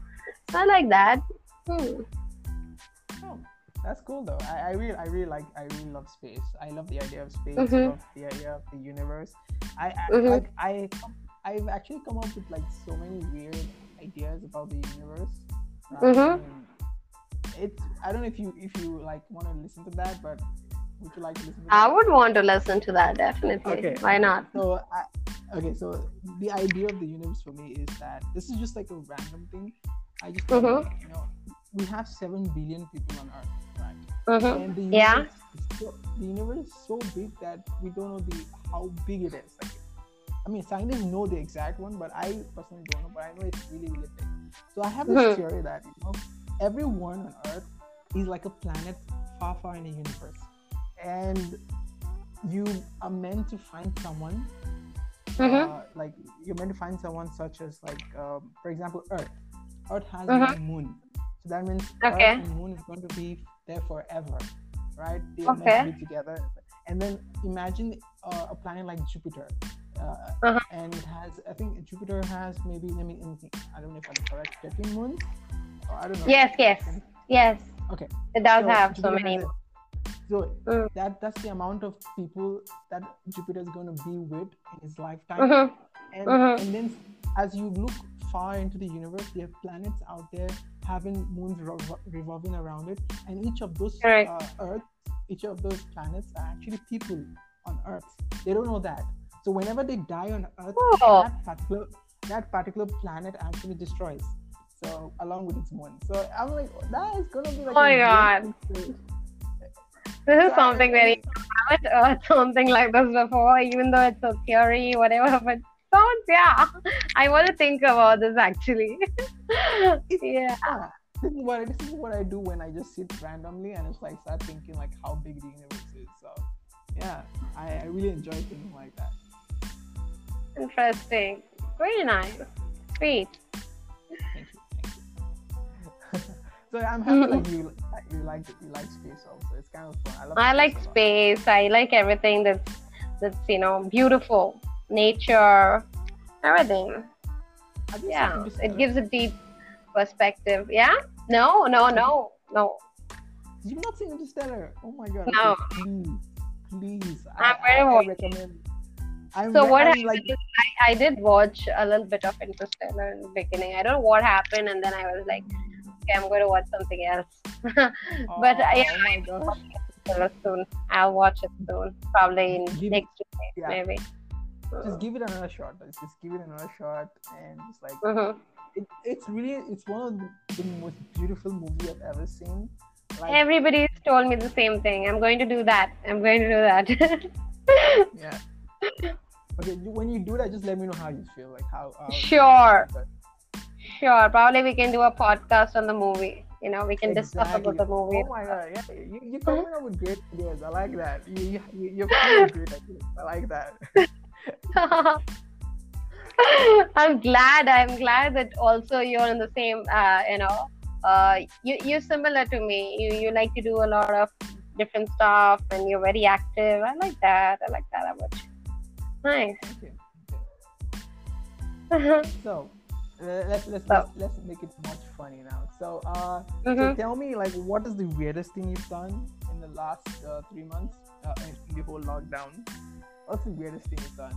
Speaker 1: so I like that. Hmm.
Speaker 2: That's cool though. I, I really I really like I really love space. I love the idea of space. Mm-hmm. I love the idea of the universe. I I, mm-hmm. like I I've actually come up with like so many weird ideas about the universe. Um, mm-hmm. It's I don't know if you if you like want to listen to that, but would you like to listen? to
Speaker 1: I would want to listen to that definitely. Okay. Why not?
Speaker 2: So I, okay, so the idea of the universe for me is that this is just like a random thing. I just mm-hmm. you know we have seven billion people on Earth, right?
Speaker 1: Mm-hmm. And the universe, yeah.
Speaker 2: So, the universe is so big that we don't know the how big it is. Like I mean, scientists know the exact one, but I personally don't know. But I know it's really, really big. So I have this mm-hmm. theory that you know, everyone on Earth is like a planet far, far in the universe, and you are meant to find someone. Mm-hmm. Uh, like you're meant to find someone such as like, um, for example, Earth. Earth has mm-hmm. a moon, so that means okay. Earth and Moon is going to be there forever, right? They are okay. meant to be together. And then imagine uh, a planet like Jupiter uh, uh-huh. and it has I think Jupiter has maybe I mean anything I don't know if I'm correct 13 moons or I don't know
Speaker 1: yes yes yes
Speaker 2: okay
Speaker 1: it does so have Jupiter so many
Speaker 2: so mm. that that's the amount of people that Jupiter is going to be with in his lifetime mm-hmm. And, mm-hmm. and then as you look far into the universe there are planets out there having moons revolving around it and each of those uh, earth each of those planets are actually people on earth they don't know that so whenever they die on Earth, oh. that particular that particular planet actually destroys. So along with its moon. So I'm like, that is gonna be like.
Speaker 1: Oh my god. This is so something very. I haven't heard something like this before, even though it's a theory, whatever. But sounds, yeah. I want to think about this actually. yeah.
Speaker 2: Ah, this is what this is what I do when I just sit randomly and it's like start thinking like how big the universe is. So yeah, I, I really enjoy thinking like that.
Speaker 1: Interesting. Very nice. Sweet.
Speaker 2: Thank you. Thank you. so I'm happy like you you like you like space also. It's kind of fun. I, love
Speaker 1: I like space. I like everything that's that's you know beautiful, nature, everything. Yeah, it gives a deep perspective. Yeah. No, no, no, no.
Speaker 2: You've not seen Interstellar? Oh my god.
Speaker 1: No.
Speaker 2: Please, please.
Speaker 1: I'm I, very I, I recommend I'm so what I'm happened like... I, I did watch a little bit of Interstellar in the beginning. I don't know what happened, and then I was like, okay, I'm going to watch something else. but oh, yeah, oh my gosh. soon. I'll watch it soon, probably in give, next week, yeah. maybe.
Speaker 2: Just give it another shot. Just give it another shot, and it's like mm-hmm. it, it's really it's one of the, the most beautiful movies I've ever seen.
Speaker 1: Like, Everybody's told me the same thing. I'm going to do that. I'm going to do
Speaker 2: that. yeah okay, when you do that, just let me know how you feel. Like how. how
Speaker 1: sure. Sure. Probably we can do a podcast on the movie. You know, we can exactly. discuss about the movie.
Speaker 2: Oh my god! Yeah, you, you're coming up with great ideas. I like that. You, you, you're coming up with great ideas. I like that.
Speaker 1: I'm glad. I'm glad that also you're in the same. Uh, you know, uh, you you're similar to me. You you like to do a lot of different stuff, and you're very active. I like that. I like that about you. Nice.
Speaker 2: Okay. So uh, let's let's,
Speaker 1: So-
Speaker 2: let's let's make it much funny now. So uh, so
Speaker 1: Mhm.
Speaker 2: tell me like what is the weirdest thing you've done in the last uh, three months uh, in the whole lockdown? What's the weirdest thing you've done?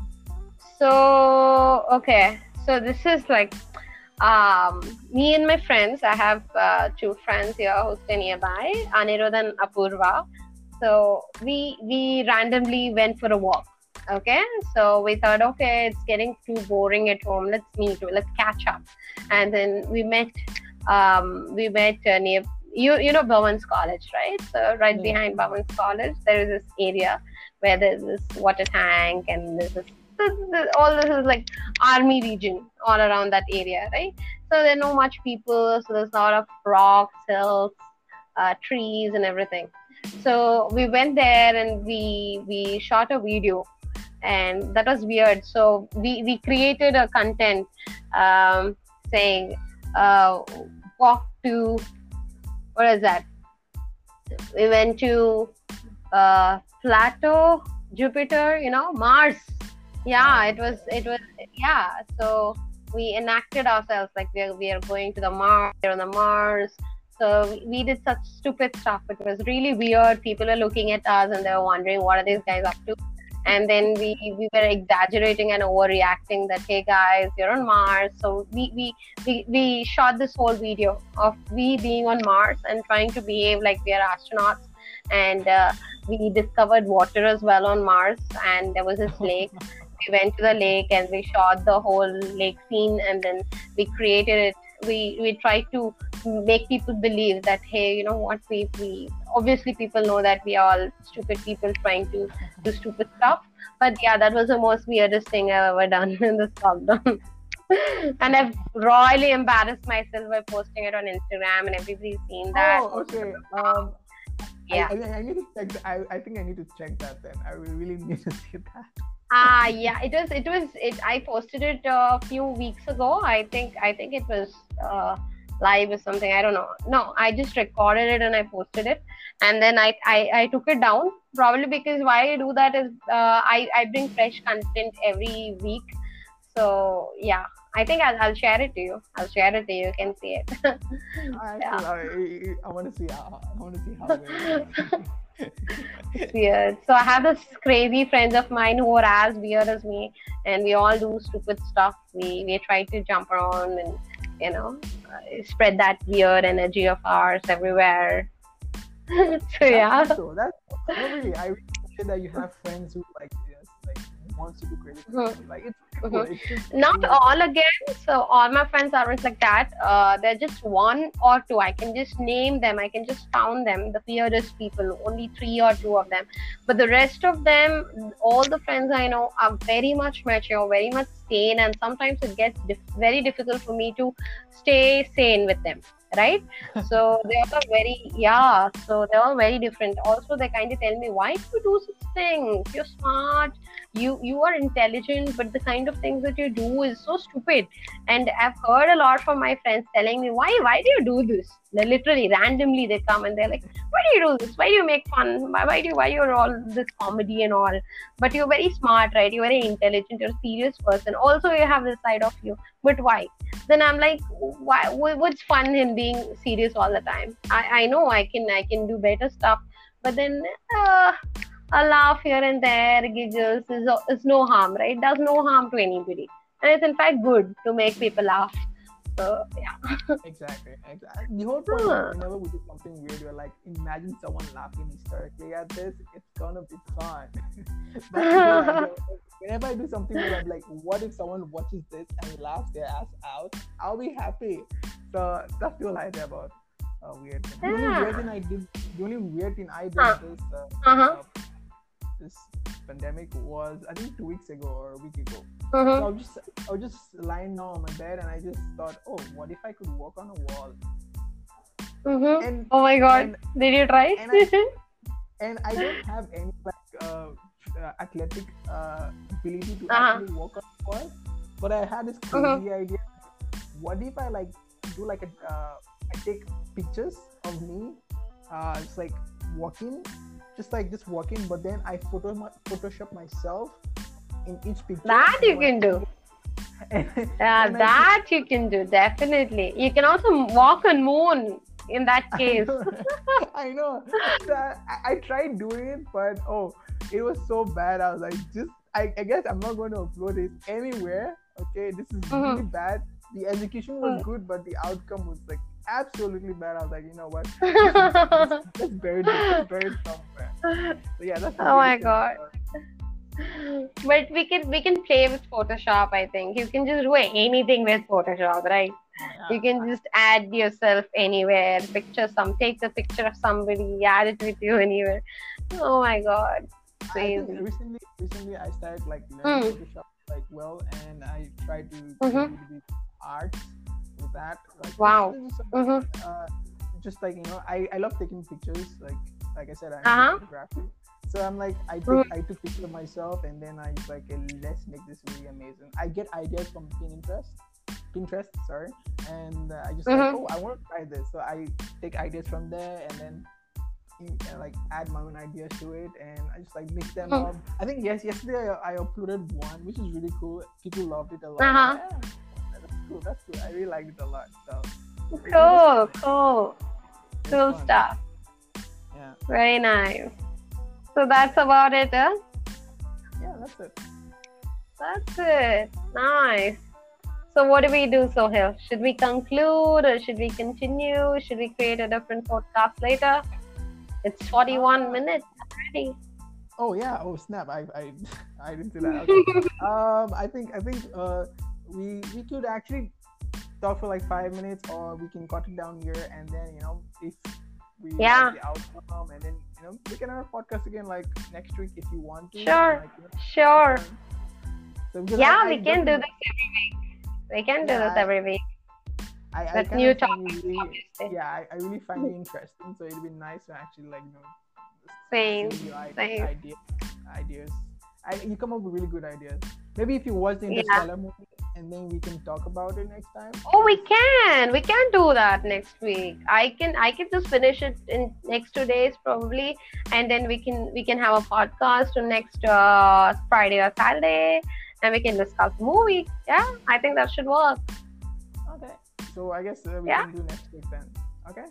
Speaker 1: So okay, so this is like um, me and my friends. I have uh, two friends here who stay nearby, Anirudh and Apurva. So we we randomly went for a walk. Okay, so we thought, okay, it's getting too boring at home. Let's meet. Let's catch up. And then we met. Um, we met uh, near you. You know Bhavan's College, right? So right
Speaker 2: Yeah.
Speaker 1: behind Bhavan's College, there is this area where there's this water tank and there's this all this is like army region all around that area, right? So there are no much people, so there's a lot of rocks, hills, uh, trees, and everything. So we went there and we we shot a video, and that was weird. So we we created a content um, saying uh, walk to what is that? We went to uh, Pluto, Jupiter, you know, Mars. Yeah, it was it was yeah. So we enacted ourselves like we are we are going to the Mars, we're on the Mars. So we, did such stupid stuff. It was really weird. People are looking at us and they were wondering what are these guys up to. And then we we were exaggerating and overreacting that hey guys, you're on Mars. So we we we, we shot this whole video of we being on Mars and trying to behave like we are astronauts. And uh, we discovered water as well on Mars. And there was this lake we went to the lake and we shot the whole lake scene and then we created it we we tried to make people believe that hey you know what we we obviously people know that we are all stupid people trying to do stupid stuff but yeah that was the most weirdest thing i've ever done in this lockdown and i've royally embarrassed myself by posting it on instagram and everybody's seen that
Speaker 2: Oh, okay. Um,
Speaker 1: yeah
Speaker 2: I, I, I need to check. I, I think I need to check that then. I really need to see that.
Speaker 1: Ah, yeah, it was. It was. It. I posted it a few weeks ago. I think. I think it was uh, live or something. I don't know. No, I just recorded it and I posted it, and then I I, I took it down. Probably because why I do that is uh, I I bring fresh content every week. So yeah, I think I'll, I'll share it to you. I'll share it to you. You can see it.
Speaker 2: I,
Speaker 1: Yeah.
Speaker 2: I, I, want to see how. I want to see how. weird it is.
Speaker 1: weird. So I have this crazy friends of mine who are as weird as me, and we all do stupid stuff. We we try to jump around and you know uh, spread that weird energy of ours everywhere. so yeah,
Speaker 2: That's so that's really. I really appreciate that you have friends who like wants to do crazy
Speaker 1: Mhm.
Speaker 2: Like it's cool. It's just
Speaker 1: not
Speaker 2: cool.
Speaker 1: all again. So all my friends aren't like that. Uh, they're just one or two. I can just name them. I can just count them. The weirdest people, only three or two of them. But the rest of them, all the friends I know are very much mature, very much sane, and sometimes it gets dif- very difficult for me to stay sane with them. Right? So they are very yeah. So they're all very different. Also, they kind of tell me, why do you do such things? You're smart. You you are intelligent but the kind of things that you do is so stupid. And i've heard a lot from my friends telling me why why do you do this? They literally randomly they come and they're like why do you do this? Why do you make fun? Why, why do you why you're all this comedy and all? But you're very smart right? You're very intelligent. You're a serious person. Also you have this side of you. But why? Then i'm like why what's fun in being serious all the time i i know i can i can do better stuff but then uh, a laugh here and there, giggles is, is no harm, right? Does no harm to anybody. And it's in fact good to make people laugh. So, yeah.
Speaker 2: Exactly. exactly. The whole point
Speaker 1: Huh.
Speaker 2: whenever we do something weird, you're like, imagine someone laughing hysterically at this. It's gonna be fun. That's the whole idea. whenever I do something weird, I'm like, what if someone watches this and laughs their ass out? I'll be happy. That's the whole idea about uh, weird. thing. The only weird thing I did, the only weird thing I did
Speaker 1: Huh.
Speaker 2: this uh,
Speaker 1: Uh-huh.
Speaker 2: uh, this pandemic was I think two weeks ago or a week ago.
Speaker 1: Mhm.
Speaker 2: So I was just I was just lying down on my bed and I just thought, oh, what if I could walk on a wall?
Speaker 1: Mhm.
Speaker 2: And
Speaker 1: Oh my god.
Speaker 2: and,
Speaker 1: Did you try?
Speaker 2: and I- and I don't have any like uh, uh, athletic uh, ability to
Speaker 1: Uh-huh.
Speaker 2: actually walk on the wall. But I had this
Speaker 1: Mhm.
Speaker 2: crazy idea. What if I like do like a uh, I take pictures of me, uh, just like walking, just like just walking, but then I photo my, Photoshop myself in each picture.
Speaker 1: That you can do.
Speaker 2: and-
Speaker 1: Yeah,
Speaker 2: and I
Speaker 1: that you can do definitely. You can also walk on moon in that
Speaker 2: I
Speaker 1: case.
Speaker 2: know. I know. I, I tried doing it, but oh, it was so bad. I was like, just I, I guess I'm not going to upload it anywhere. Okay, this is
Speaker 1: Mhm.
Speaker 2: really bad. The education was good, but the outcome was like absolutely bad. I was like, you know what? Let's bury it. Let's bury it somewhere. So yeah, that's.
Speaker 1: Oh my
Speaker 2: biggest thing I
Speaker 1: God. but we can we can play with Photoshop. I think you can just do anything with Photoshop, right? You can just add yourself anywhere. Picture some, take a picture of somebody, add it with you anywhere. Oh my god,
Speaker 2: I
Speaker 1: crazy.
Speaker 2: recently, recently I started like learning
Speaker 1: Mm.
Speaker 2: Photoshop like well, and I tried to do
Speaker 1: Mhm.
Speaker 2: a little bit art with that. Like,
Speaker 1: Wow.
Speaker 2: some-
Speaker 1: Mhm.
Speaker 2: uh, just like you know, I, I love taking pictures. Like like I said, I'm
Speaker 1: Uh-huh.
Speaker 2: into photography. So I'm like I take
Speaker 1: Mm.
Speaker 2: I took pictures of myself and then I just like let's make this really amazing. I get ideas from Pinterest, Pinterest, sorry, and uh, I just like
Speaker 1: Mhm.
Speaker 2: oh I want to try this. So I take ideas from there and then in- uh, like add my own ideas to it and I just like mix them
Speaker 1: Mm.
Speaker 2: up. I think yes yesterday I, I uploaded one which is really cool. People loved it a lot.
Speaker 1: Uh-huh.
Speaker 2: Yeah, cool. That's cool. I really liked it a lot. So
Speaker 1: Cool, cool,
Speaker 2: it's
Speaker 1: cool
Speaker 2: fun.
Speaker 1: stuff.
Speaker 2: Yeah,
Speaker 1: Very nice. So that's about it, huh?
Speaker 2: yeah, that's it.
Speaker 1: That's it. Nice. So what do we do, Sohail? Should we conclude or should we continue? Should we create a different podcast later? It's 41
Speaker 2: Ah.
Speaker 1: minutes already.
Speaker 2: Oh yeah. Oh snap! I I I didn't do that. Okay. um, I think I think uh, we we could actually talk for like five minutes, or we can cut it down here, and then you know if we
Speaker 1: Yeah.
Speaker 2: the outcome, and then you know we can have a podcast again like next week if you want to.
Speaker 1: Sure.
Speaker 2: Like, you know,
Speaker 1: Sure.
Speaker 2: So
Speaker 1: Yeah,
Speaker 2: I- I
Speaker 1: we can do this every week. We can do
Speaker 2: Yeah,
Speaker 1: this every week
Speaker 2: I, I kind
Speaker 1: new
Speaker 2: of find
Speaker 1: topics,
Speaker 2: it really, yeah, I, I really find it interesting. So it'd be nice to actually like you know
Speaker 1: Same, same.
Speaker 2: ideas. Ideas. I, you come up with really good ideas. Maybe if you watch the
Speaker 1: Yeah.
Speaker 2: Interstellar movie, and then we can talk about it next time.
Speaker 1: Oh, we can. We can do that next week. I can. I can just finish it in next two days probably, and then we can we can have a podcast on next uh, Friday or Saturday, and we can discuss movie. Yeah, I think that should work.
Speaker 2: Okay. So I guess uh, we
Speaker 1: Yeah.
Speaker 2: can do next week then. Okay.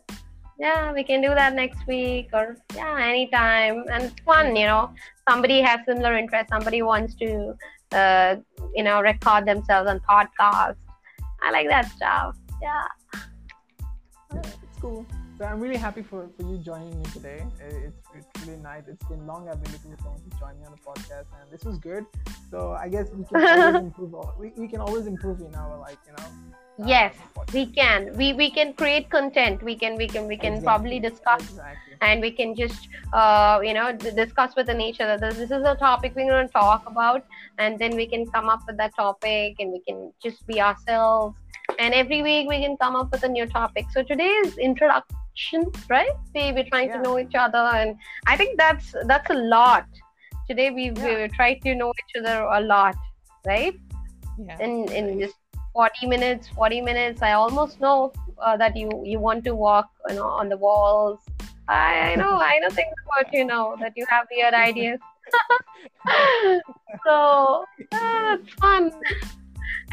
Speaker 1: Yeah, we can do that next week or yeah, anytime. And it's fun, you know. Somebody has similar interests. Somebody wants to, uh, you know, record themselves on podcast. I like that stuff. Yeah,
Speaker 2: it's cool. So I'm really happy for, for you joining me today. It's, it's really nice. It's been long. I've been looking for someone to join me on the podcast, and this was good. So I guess we can always improve. all- We, we can always improve in our like you know. uh,
Speaker 1: Yes, we can. We we can create content. We can we can we can
Speaker 2: Exactly.
Speaker 1: probably discuss
Speaker 2: Exactly.
Speaker 1: and we can just uh, you know d- discuss within each other this, this is a topic we're going to talk about and then we can come up with that topic and we can just be ourselves and every week we can come up with a new topic. So today is introduction right? We, we're trying
Speaker 2: Yeah.
Speaker 1: to know each other and i think that's that's a lot. Today we
Speaker 2: Yeah.
Speaker 1: we tried to know each other a lot right?
Speaker 2: Yeah.
Speaker 1: in in just 40 minutes 40 minutes i almost know uh, that you you want to walk you know on the walls. I, I know i know things about you know that you have weird ideas. So uh, it's fun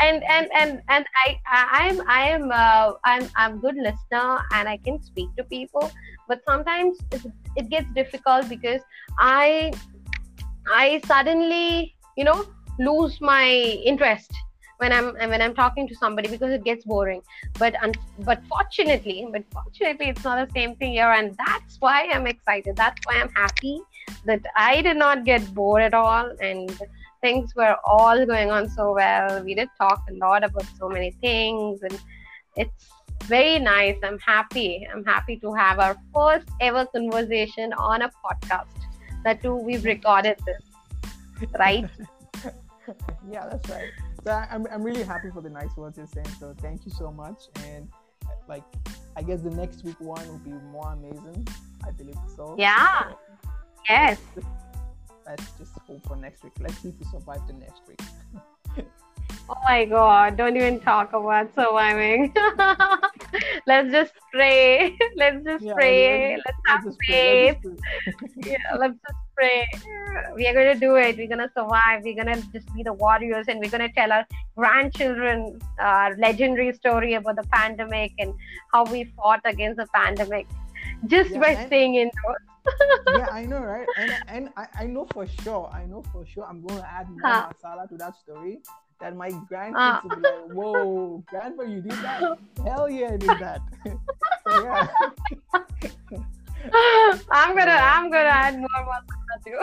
Speaker 1: and and and and i i'm i am uh, i'm i'm good listener and i can speak to people but sometimes it, it gets difficult because i i suddenly you know lose my interest when I'm when I'm talking to somebody because it gets boring. But un- but fortunately, but fortunately, it's not the same thing here, and that's why I'm excited. That's why I'm happy that I did not get bored at all, and things were all going on so well. We did talk a lot about so many things, and it's very nice. I'm happy. I'm happy to have our first ever conversation on a podcast. That too, we've recorded this, right?
Speaker 2: yeah, that's right. So I'm, I'm really happy for the nice words you're saying. So thank you so much. And like, I guess the next week one will be more amazing. I believe so.
Speaker 1: Yeah. Yes.
Speaker 2: Let's just hope for next week. Let's see if we survive the next week.
Speaker 1: Oh my god, don't even talk about surviving. let's just pray. Let's just
Speaker 2: Yeah,
Speaker 1: pray.
Speaker 2: let's-
Speaker 1: Let's have
Speaker 2: Let's just pray,
Speaker 1: faith.
Speaker 2: let's just pray.
Speaker 1: Yeah, let's just pray. We are going to do it. We're going to survive. We're going to just be the warriors and we're going to tell our grandchildren our legendary story about the pandemic and how we fought against the pandemic just
Speaker 2: Yeah,
Speaker 1: by staying indoors.
Speaker 2: Yeah, I know, right? And and I, I know for sure, I know for sure I'm gonna add more
Speaker 1: Huh.
Speaker 2: masala to that story. That my
Speaker 1: Ah.
Speaker 2: grandkids will be like, Whoa, grandpa, you did that? Hell yeah, I did that. so yeah.
Speaker 1: I'm gonna I'm gonna add more masala too.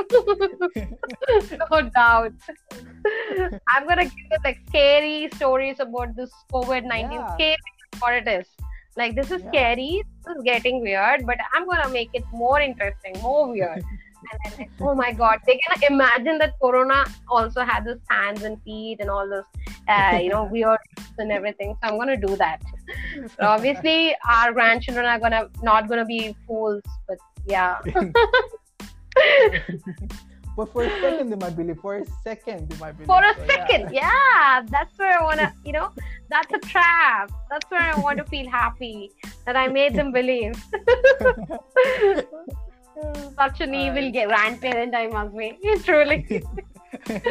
Speaker 1: no doubt. I'm gonna give them like scary stories about this COVID nineteen.
Speaker 2: Yeah.
Speaker 1: Scary what it is. Like this is
Speaker 2: Yeah.
Speaker 1: scary. This is getting weird, but I'm gonna make it more interesting, more weird. and then, like, oh my god, they can imagine that Corona also had its hands and feet and all those, uh, you know, weird and everything. So I'm gonna do that. So obviously, our grandchildren are gonna not gonna be fools, but yeah.
Speaker 2: But for a second they might believe. For a second they might believe.
Speaker 1: For a
Speaker 2: So,
Speaker 1: second, yeah, that's where I wanna, you know, that's a trap. That's where I want to feel happy that I made them believe. Such an evil grandparent I must be, truly.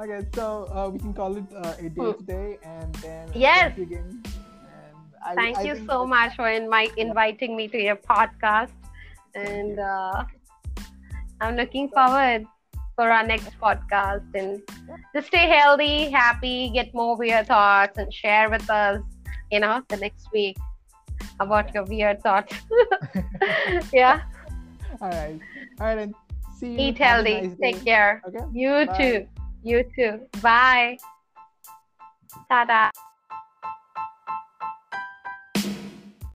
Speaker 2: Okay, so uh, we can call it uh, a day
Speaker 1: Hmm.
Speaker 2: today, and then uh,
Speaker 1: Yes.
Speaker 2: thank you again. And I,
Speaker 1: Thank
Speaker 2: I
Speaker 1: you so much for invite, inviting me to your podcast. And uh, I'm looking forward for our next podcast. And just stay healthy, happy, get more weird thoughts, and share with us, you know, the next week about your weird thoughts. yeah.
Speaker 2: All right. All right. And see you.
Speaker 1: Eat healthy.
Speaker 2: nice.
Speaker 1: Take care.
Speaker 2: Okay.
Speaker 1: You
Speaker 2: Bye.
Speaker 1: too. You too. Bye. Ta-da.